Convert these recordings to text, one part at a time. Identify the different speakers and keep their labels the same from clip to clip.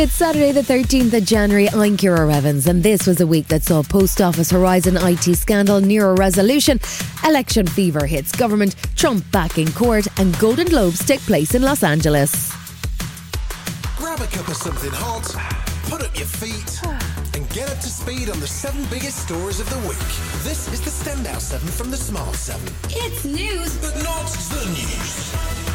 Speaker 1: It's Saturday, the 13th of January. I'm Ciara Revins, and this was a week that saw Post Office Horizon IT scandal near a resolution, election fever hits government, Trump back in court, and Golden Globes take place in Los Angeles.
Speaker 2: Grab a cup of something hot, put up your feet, and get up to speed on the seven biggest stories of the week. This is the Standout 7 from the Smart 7.
Speaker 3: It's news,
Speaker 2: but not the news.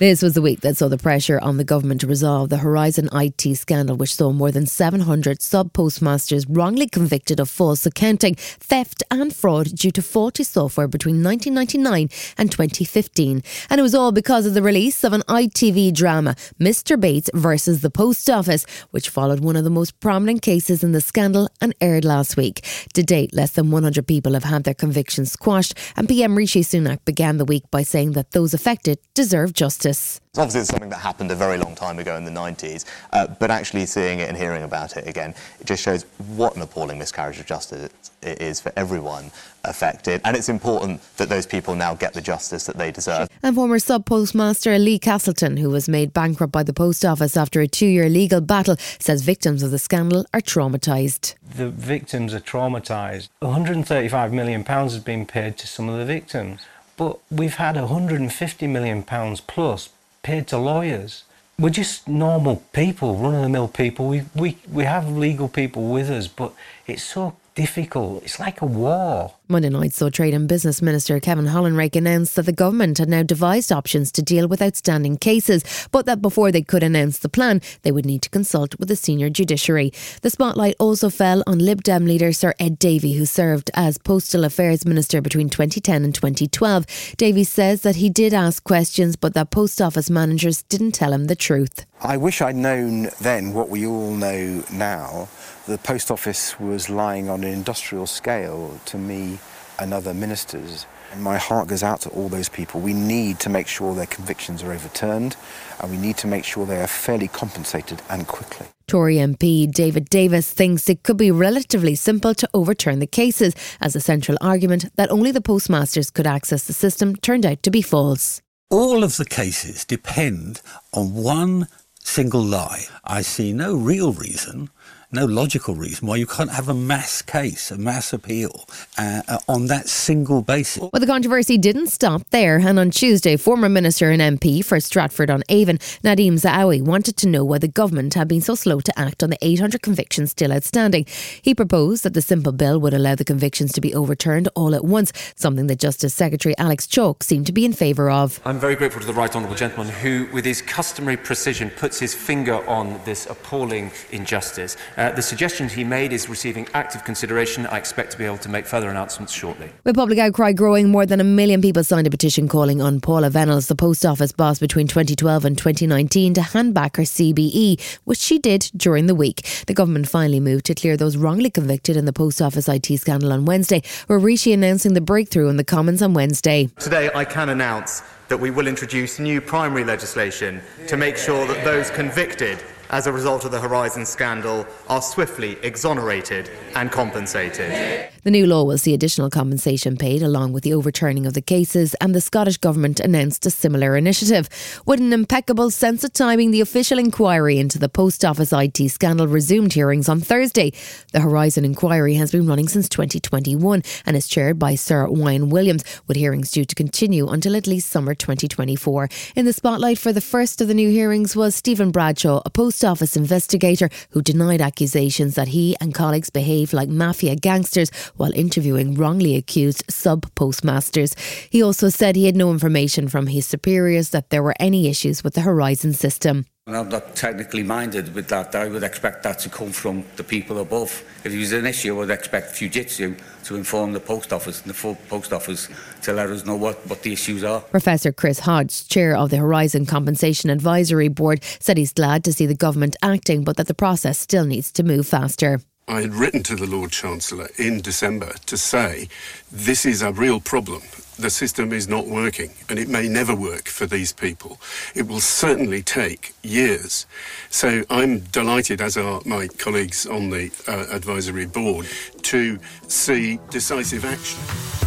Speaker 1: This was the week that saw the pressure on the government to resolve the Horizon IT scandal, which saw more than 700 sub postmasters wrongly convicted of false accounting, theft, and fraud due to faulty software between 1999 and 2015. And it was all because of the release of an ITV drama, Mr. Bates versus the Post Office, which followed one of the most prominent cases in the scandal and aired last week. To date, less than 100 people have had their convictions squashed, and PM Rishi Sunak began the week by saying that those affected deserve justice justice.
Speaker 4: Obviously, it's something that happened a very long time ago in the 90s, uh, but actually seeing it and hearing about it again, it just shows what an appalling miscarriage of justice it is for everyone affected. And it's important that those people now get the justice that they deserve.
Speaker 1: And former sub postmaster Lee Castleton, who was made bankrupt by the post office after a two year legal battle, says victims of the scandal are traumatised.
Speaker 5: The victims are traumatised. £135 million has been paid to some of the victims. But we've had 150 million pounds plus paid to lawyers. We're just normal people, run of the mill people. We, we, we have legal people with us, but it's so difficult. It's like a war.
Speaker 1: Monday night saw Trade and Business Minister Kevin Hollinrake announce that the government had now devised options to deal with outstanding cases, but that before they could announce the plan, they would need to consult with the senior judiciary. The spotlight also fell on Lib Dem leader Sir Ed Davey, who served as Postal Affairs Minister between 2010 and 2012. Davey says that he did ask questions, but that post office managers didn't tell him the truth.
Speaker 6: I wish I'd known then what we all know now the post office was lying on an industrial scale to me and other ministers. And my heart goes out to all those people. We need to make sure their convictions are overturned and we need to make sure they are fairly compensated and quickly.
Speaker 1: Tory MP David Davis thinks it could be relatively simple to overturn the cases, as the central argument that only the postmasters could access the system turned out to be false.
Speaker 7: All of the cases depend on one single lie. I see no real reason no logical reason why you can't have a mass case, a mass appeal uh, uh, on that single basis.
Speaker 1: Well, the controversy didn't stop there. And on Tuesday, former Minister and MP for Stratford on Avon, Nadhim Zahawi, wanted to know why the government had been so slow to act on the 800 convictions still outstanding. He proposed that the simple bill would allow the convictions to be overturned all at once, something that Justice Secretary Alex Chalk seemed to be in favour of.
Speaker 8: I'm very grateful to the Right Honourable Gentleman who, with his customary precision, puts his finger on this appalling injustice. Uh, uh, the suggestions he made is receiving active consideration. I expect to be able to make further announcements shortly.
Speaker 1: With public outcry growing, more than a million people signed a petition calling on Paula Vennells, the post office boss between 2012 and 2019, to hand back her CBE, which she did during the week. The government finally moved to clear those wrongly convicted in the post office IT scandal on Wednesday, with Rishi announcing the breakthrough in the Commons on Wednesday.
Speaker 9: Today, I can announce that we will introduce new primary legislation to make sure that those convicted as a result of the Horizon scandal are swiftly exonerated and compensated.
Speaker 1: The new law will see additional compensation paid along with the overturning of the cases, and the Scottish Government announced a similar initiative. With an impeccable sense of timing, the official inquiry into the Post Office IT scandal resumed hearings on Thursday. The Horizon inquiry has been running since 2021 and is chaired by Sir Wyn Williams, with hearings due to continue until at least summer 2024. In the spotlight for the first of the new hearings was Stephen Bradshaw, a post Office investigator who denied accusations that he and colleagues behaved like mafia gangsters while interviewing wrongly accused sub postmasters. He also said he had no information from his superiors that there were any issues with the Horizon system.
Speaker 7: And I'm not technically minded with that. I would expect that to come from the people above. If it was an issue, I would expect Fujitsu to inform the post office and the full post office to let us know what, what the issues are.
Speaker 1: Professor Chris Hodge, chair of the Horizon Compensation Advisory Board, said he's glad to see the government acting, but that the process still needs to move faster.
Speaker 3: I had written to the Lord Chancellor in December to say this is a real problem the system is not working and it may never work for these people. It will certainly take years. So I'm delighted, as are my colleagues on the uh, advisory board, to see decisive action.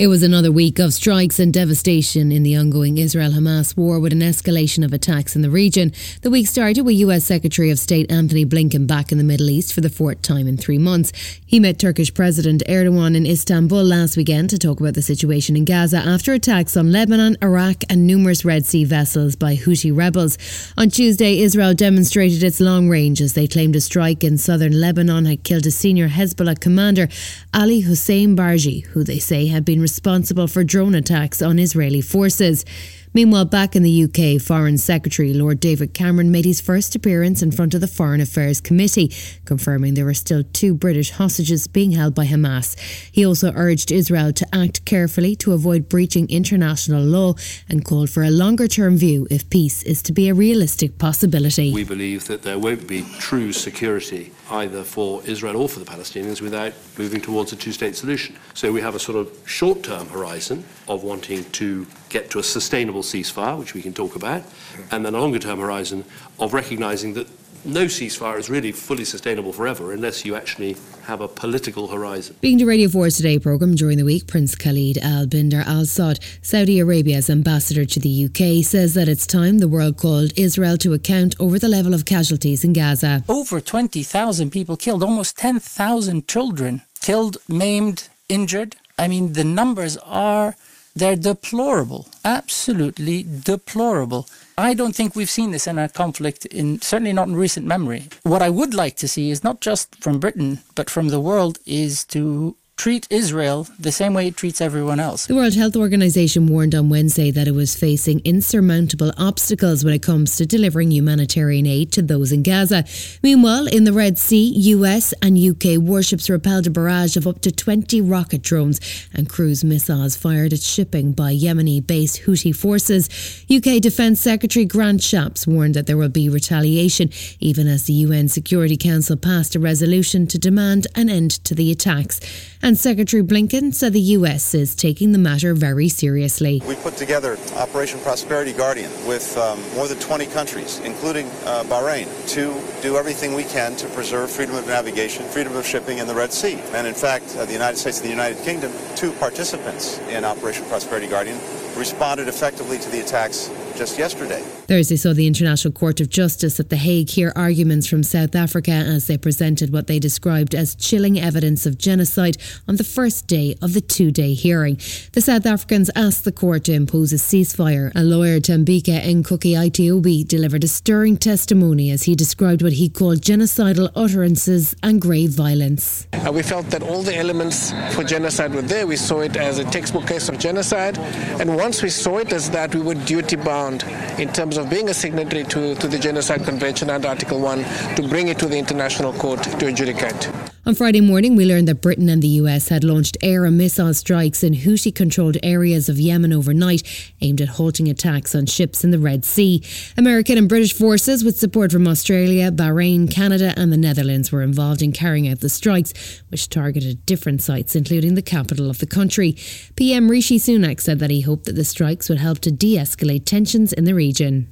Speaker 1: It was another week of strikes and devastation in the ongoing Israel Hamas war with an escalation of attacks in the region. The week started with US Secretary of State Antony Blinken back in the Middle East for the fourth time in three months. He met Turkish President Erdogan in Istanbul last weekend to talk about the situation in Gaza after attacks on Lebanon, Iraq, and numerous Red Sea vessels by Houthi rebels. On Tuesday, Israel demonstrated its long range as they claimed a strike in southern Lebanon had killed a senior Hezbollah commander, Ali Hussein Barji, who they say had been responsible for drone attacks on Israeli forces. Meanwhile, back in the UK, Foreign Secretary Lord David Cameron made his first appearance in front of the Foreign Affairs Committee, confirming there are still two British hostages being held by Hamas. He also urged Israel to act carefully to avoid breaching international law and called for a longer term view if peace is to be a realistic possibility.
Speaker 10: We believe that there won't be true security either for Israel or for the Palestinians without moving towards a two state solution. So we have a sort of short term horizon of wanting to get to a sustainable ceasefire, which we can talk about, and then a longer term horizon of recognizing that no ceasefire is really fully sustainable forever unless you actually have a political horizon.
Speaker 1: Speaking to Radio 4's Today programme during the week, Prince Khalid bin Bandar Al Saud, Saudi Arabia's ambassador to the UK, says that it's time the world called Israel to account over the level of casualties in Gaza.
Speaker 11: Over 20,000 people killed, almost 10,000 children killed, maimed, injured. I mean, the numbers are they're deplorable, absolutely deplorable. I don't think we've seen this in a conflict in certainly not in recent memory. What I would like to see is not just from Britain but from the world is to treat Israel the same way it treats everyone else.
Speaker 1: The World Health Organization warned on Wednesday that it was facing insurmountable obstacles when it comes to delivering humanitarian aid to those in Gaza. Meanwhile, in the Red Sea, US and UK warships repelled a barrage of up to 20 rocket drones and cruise missiles fired at shipping by Yemeni based Houthi forces. UK Defence Secretary Grant Shapps warned that there will be retaliation, even as the UN Security Council passed a resolution to demand an end to the attacks. And Secretary Blinken said the US is taking the matter very seriously.
Speaker 12: We put together Operation Prosperity Guardian with um, more than 20 countries, including uh, Bahrain, to do everything we can to preserve freedom of navigation, freedom of shipping in the Red Sea. And in fact, uh, the United States and the United Kingdom, two participants in Operation Prosperity Guardian, responded effectively to the attacks just yesterday.
Speaker 1: Thursday saw the International Court of Justice at The Hague hear arguments from South Africa as they presented what they described as chilling evidence of genocide on the first day of the two day hearing. The South Africans asked the court to impose a ceasefire. A lawyer, Tembeka Ngcukaitobi, delivered a stirring testimony as he described what he called genocidal utterances and grave violence.
Speaker 13: Uh, we felt that all the elements for genocide were there. We saw it as a textbook case of genocide. And once we saw it as that, we were duty bound in terms of being a signatory to, to the Genocide Convention and Article 1 to bring it to the International Court to adjudicate.
Speaker 1: On Friday morning, we learned that Britain and the US had launched air and missile strikes in Houthi controlled areas of Yemen overnight, aimed at halting attacks on ships in the Red Sea. American and British forces, with support from Australia, Bahrain, Canada, and the Netherlands, were involved in carrying out the strikes, which targeted different sites, including the capital of the country. PM Rishi Sunak said that he hoped that the strikes would help to de escalate tensions in the region.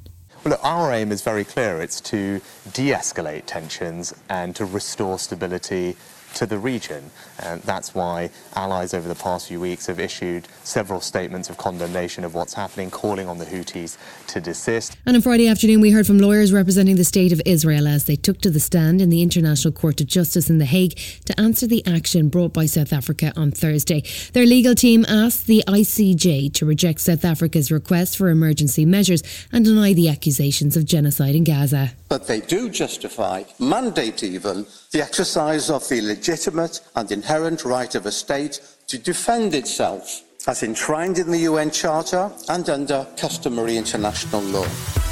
Speaker 4: Well, look, our aim is very clear. It's to de-escalate tensions and to restore stability to the region. And that's why allies over the past few weeks have issued several statements of condemnation of what's happening, calling on the Houthis to desist.
Speaker 1: And on Friday afternoon, we heard from lawyers representing the State of Israel as they took to the stand in the International Court of Justice in The Hague to answer the action brought by South Africa on Thursday. Their legal team asked the ICJ to reject South Africa's request for emergency measures and deny the accusations of genocide in Gaza.
Speaker 14: But they do justify, mandate even, the exercise of the legitimate and inherent right of a state to defend itself as enshrined in the UN Charter and under customary international law.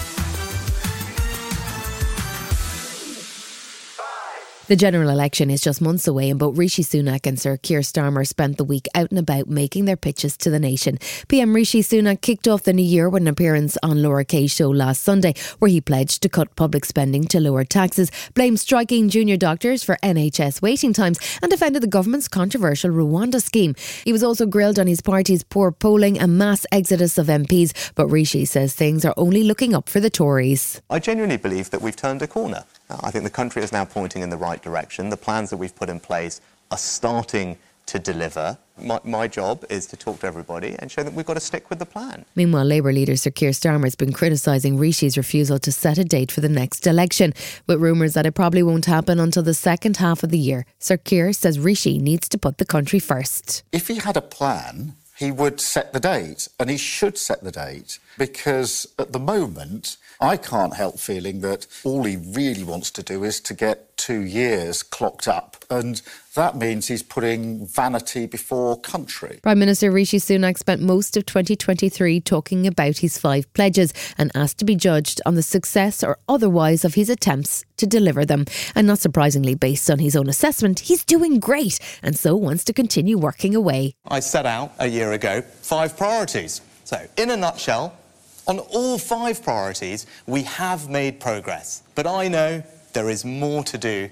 Speaker 1: The general election is just months away, and both Rishi Sunak and Sir Keir Starmer spent the week out and about making their pitches to the nation. PM Rishi Sunak kicked off the new year with an appearance on Laura K's show last Sunday, where he pledged to cut public spending to lower taxes, blamed striking junior doctors for NHS waiting times, and defended the government's controversial Rwanda scheme. He was also grilled on his party's poor polling and mass exodus of MPs, but Rishi says things are only looking up for the Tories.
Speaker 4: I genuinely believe that we've turned a corner. I think the country is now pointing in the right direction. The plans that we've put in place are starting to deliver. My, my, job is to talk to everybody and show that we've got to stick with the plan.
Speaker 1: Meanwhile, Labour leader Sir Keir Starmer has been criticising Rishi's refusal to set a date for the next election, with rumours that it probably won't happen until the second half of the year. Sir Keir says Rishi needs to put the country first.
Speaker 15: If he had a plan, he would set the date, and he should set the date because at the moment, I can't help feeling that all he really wants to do is to get two years clocked up. And that means he's putting vanity before country.
Speaker 1: Prime Minister Rishi Sunak spent most of 2023 talking about his five pledges and asked to be judged on the success or otherwise of his attempts to deliver them. And not surprisingly, based on his own assessment, he's doing great and so wants to continue working away.
Speaker 4: I set out a year ago five priorities. So, in a nutshell, on all five priorities, we have made progress, but I know there is more to do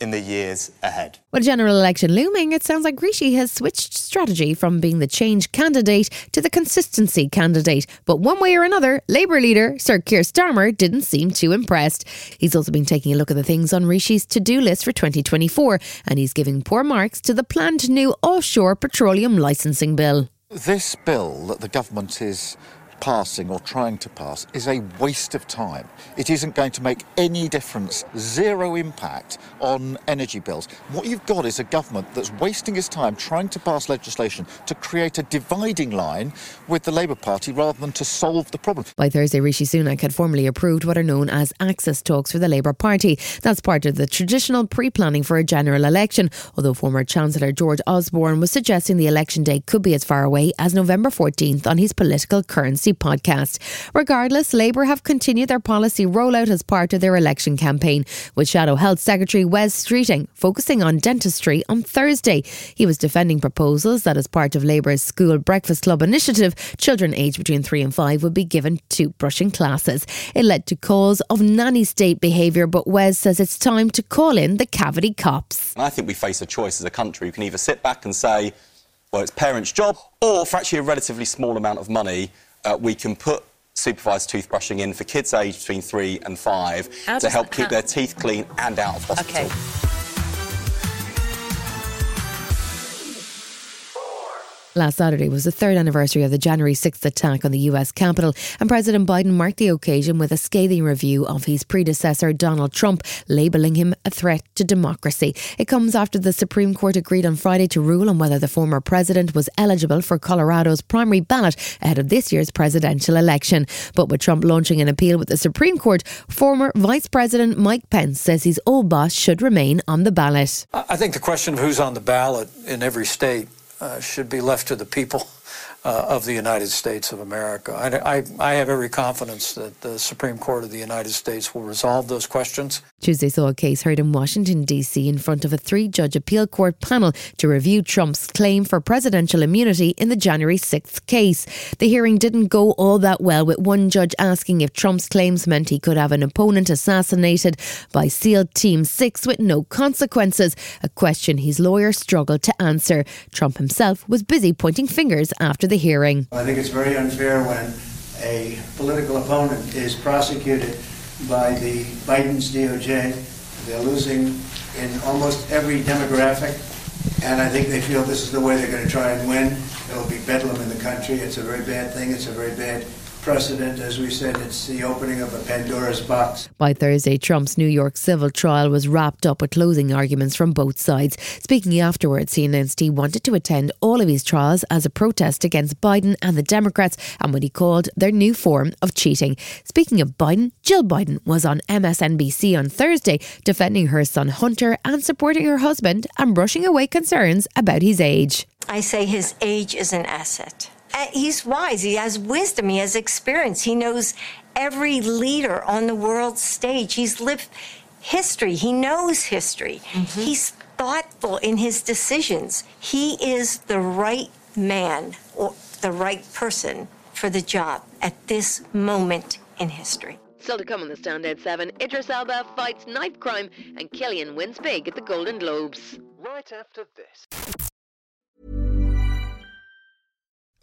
Speaker 4: in the years ahead.
Speaker 1: With a general election looming, it sounds like Rishi has switched strategy from being the change candidate to the consistency candidate. But one way or another, Labour leader Sir Keir Starmer didn't seem too impressed. He's also been taking a look at the things on Rishi's to do list for 2024, and he's giving poor marks to the planned new offshore petroleum licensing bill.
Speaker 15: This bill that the government is passing or trying to pass is a waste of time. It isn't going to make any difference, zero impact on energy bills. What you've got is a government that's wasting its time trying to pass legislation to create a dividing line with the Labour Party rather than to solve the problem.
Speaker 1: By Thursday, Rishi Sunak had formally approved what are known as access talks for the Labour Party. That's part of the traditional pre planning for a general election, although former Chancellor George Osborne was suggesting the election day could be as far away as November 14th on his political currency podcast. Regardless, Labour have continued their policy rollout as part of their election campaign, with Shadow Health Secretary Wes Streeting focusing on dentistry on Thursday. He was defending proposals that, as part of Labour's School Breakfast Club initiative, children aged between three and five would be given toothbrushing classes. It led to calls of nanny state behaviour, but Wes says it's time to call in the cavity cops.
Speaker 16: I think we face a choice as a country. We can either sit back and say, well, it's parents' job, or for actually a relatively small amount of money, uh, we can put supervised toothbrushing in for kids aged between three and five How to help keep their teeth clean and out of hospital. Okay.
Speaker 1: Last Saturday was the third anniversary of the January 6th attack on the US Capitol, and President Biden marked the occasion with a scathing review of his predecessor, Donald Trump, labelling him a threat to democracy. It comes after the Supreme Court agreed on Friday to rule on whether the former president was eligible for Colorado's primary ballot ahead of this year's presidential election. But with Trump launching an appeal with the Supreme Court, former Vice President Mike Pence says his old boss should remain on the ballot.
Speaker 17: I think the question of who's on the ballot in every state uh, should be left to the people uh, of the United States of America. I, I, I, have every confidence that the Supreme Court of the United States will resolve those questions.
Speaker 1: Tuesday saw a case heard in Washington, D.C., in front of a three judge appeal court panel to review Trump's claim for presidential immunity in the January 6th case. The hearing didn't go all that well, with one judge asking if Trump's claims meant he could have an opponent assassinated by SEAL Team 6 with no consequences, a question his lawyer struggled to answer. Trump himself was busy pointing fingers after the hearing.
Speaker 18: I think it's very unfair when a political opponent is prosecuted by the Biden's DOJ. They're losing in almost every demographic, and I think they feel this is the way they're going to try and win. It'll be bedlam in the country. It's a very bad thing. It's a very bad precedent. As we said, it's the opening of a Pandora's box.
Speaker 1: By Thursday, Trump's New York civil trial was wrapped up with closing arguments from both sides. Speaking afterwards, he announced he wanted to attend all of his trials as a protest against Biden and the Democrats and what he called their new form of cheating. Speaking of Biden, Jill Biden was on MSNBC on Thursday defending her son Hunter and supporting her husband and brushing away concerns about his age.
Speaker 19: I say his age is an asset. Uh, He's wise, he has wisdom, he has experience, he knows every leader on the world stage. He's lived history, he knows history. He's thoughtful in his decisions. He is the right man or the right person for the job at this moment in history.
Speaker 1: Still to come on the Standout 7, Idris Elba fights knife crime and Cillian wins big at the Golden Globes.
Speaker 20: Right after this.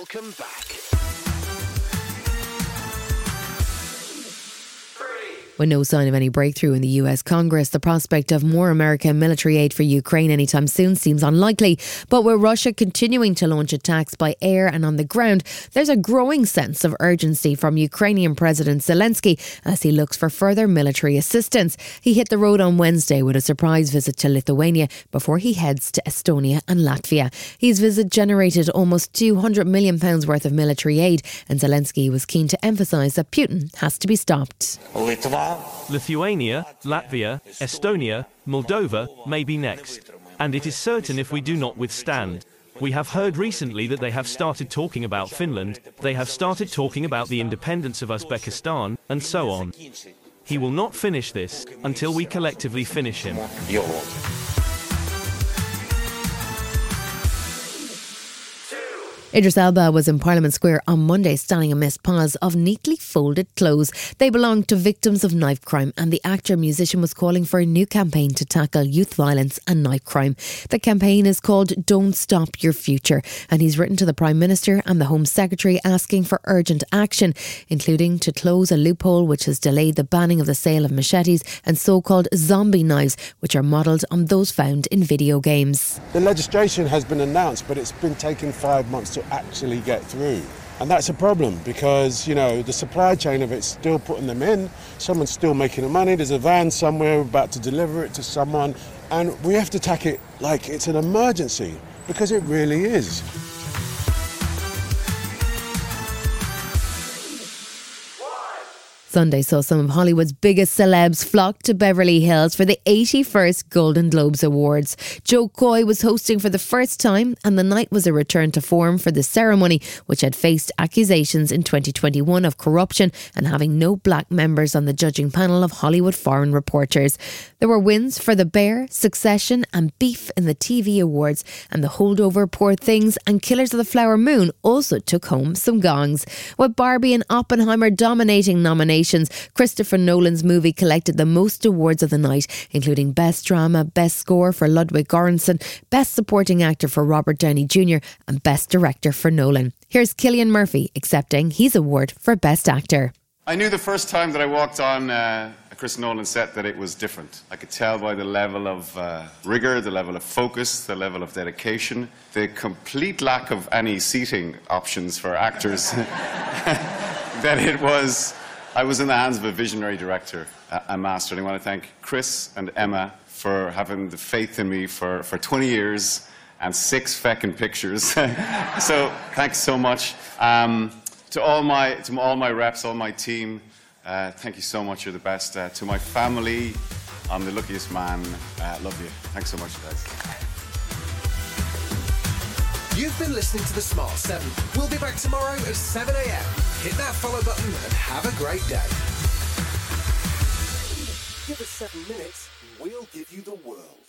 Speaker 20: Welcome back.
Speaker 1: With no sign of any breakthrough in the US Congress, the prospect of more American military aid for Ukraine anytime soon seems unlikely. But with Russia continuing to launch attacks by air and on the ground, there's a growing sense of urgency from Ukrainian President Zelensky as he looks for further military assistance. He hit the road on Wednesday with a surprise visit to Lithuania before he heads to Estonia and Latvia. His visit generated almost 200 million pounds worth of military aid, and Zelensky was keen to emphasize that Putin has to be stopped.
Speaker 21: Lithuania, Latvia, Estonia, Moldova may be next. And it is certain if we do not withstand. We have heard recently that they have started talking about Finland, they have started talking about the independence of Uzbekistan, and so on. He will not finish this until we collectively finish him.
Speaker 1: Idris Elba was in Parliament Square on Monday standing amidst piles of neatly folded clothes. They belonged to victims of knife crime, and the actor musician was calling for a new campaign to tackle youth violence and knife crime. The campaign is called Don't Stop Your Future, and he's written to the Prime Minister and the Home Secretary asking for urgent action, including to close a loophole which has delayed the banning of the sale of machetes and so called zombie knives, which are modelled on those found in video games.
Speaker 22: The legislation has been announced, but it's been taking five months to actually get through. And that's a problem because, you know, the supply chain of it's still putting them in. Someone's still making the money. There's a van somewhere about to deliver it to someone. And we have to tack it like it's an emergency because it really is.
Speaker 1: Sunday saw some of Hollywood's biggest celebs flock to Beverly Hills for the 81st Golden Globes Awards. Jo Koy was hosting for the first time, and the night was a return to form for the ceremony, which had faced accusations in 2021 of corruption and having no black members on the judging panel of Hollywood foreign reporters. There were wins for The Bear, Succession, and Beef in the TV Awards, and The Holdover, Poor Things, and Killers of the Flower Moon also took home some gongs. With Barbie and Oppenheimer dominating nominations, Christopher Nolan's movie collected the most awards of the night, including Best Drama, Best Score for Ludwig Göransson, Best Supporting Actor for Robert Downey Jr., and Best Director for Nolan. Here's Cillian Murphy accepting his award for Best Actor.
Speaker 23: I knew the first time that I walked on uh, a Chris Nolan set that it was different. I could tell by the level of uh, rigor, the level of focus, the level of dedication, the complete lack of any seating options for actors, that it was. I was in the hands of a visionary director, a, a master, and I want to thank Chris and Emma for having the faith in me for, for 20 years and six feckin' pictures. so thanks so much. Um, to all my to all my reps, all my team, uh, thank you so much. You're the best. Uh, to my family, I'm the luckiest man. Uh, love you. Thanks so much, guys.
Speaker 2: You've been listening to The Smart 7. We'll be back tomorrow at 7 a.m. Hit that follow button and have a great day. Give us seven minutes, we'll give you the world.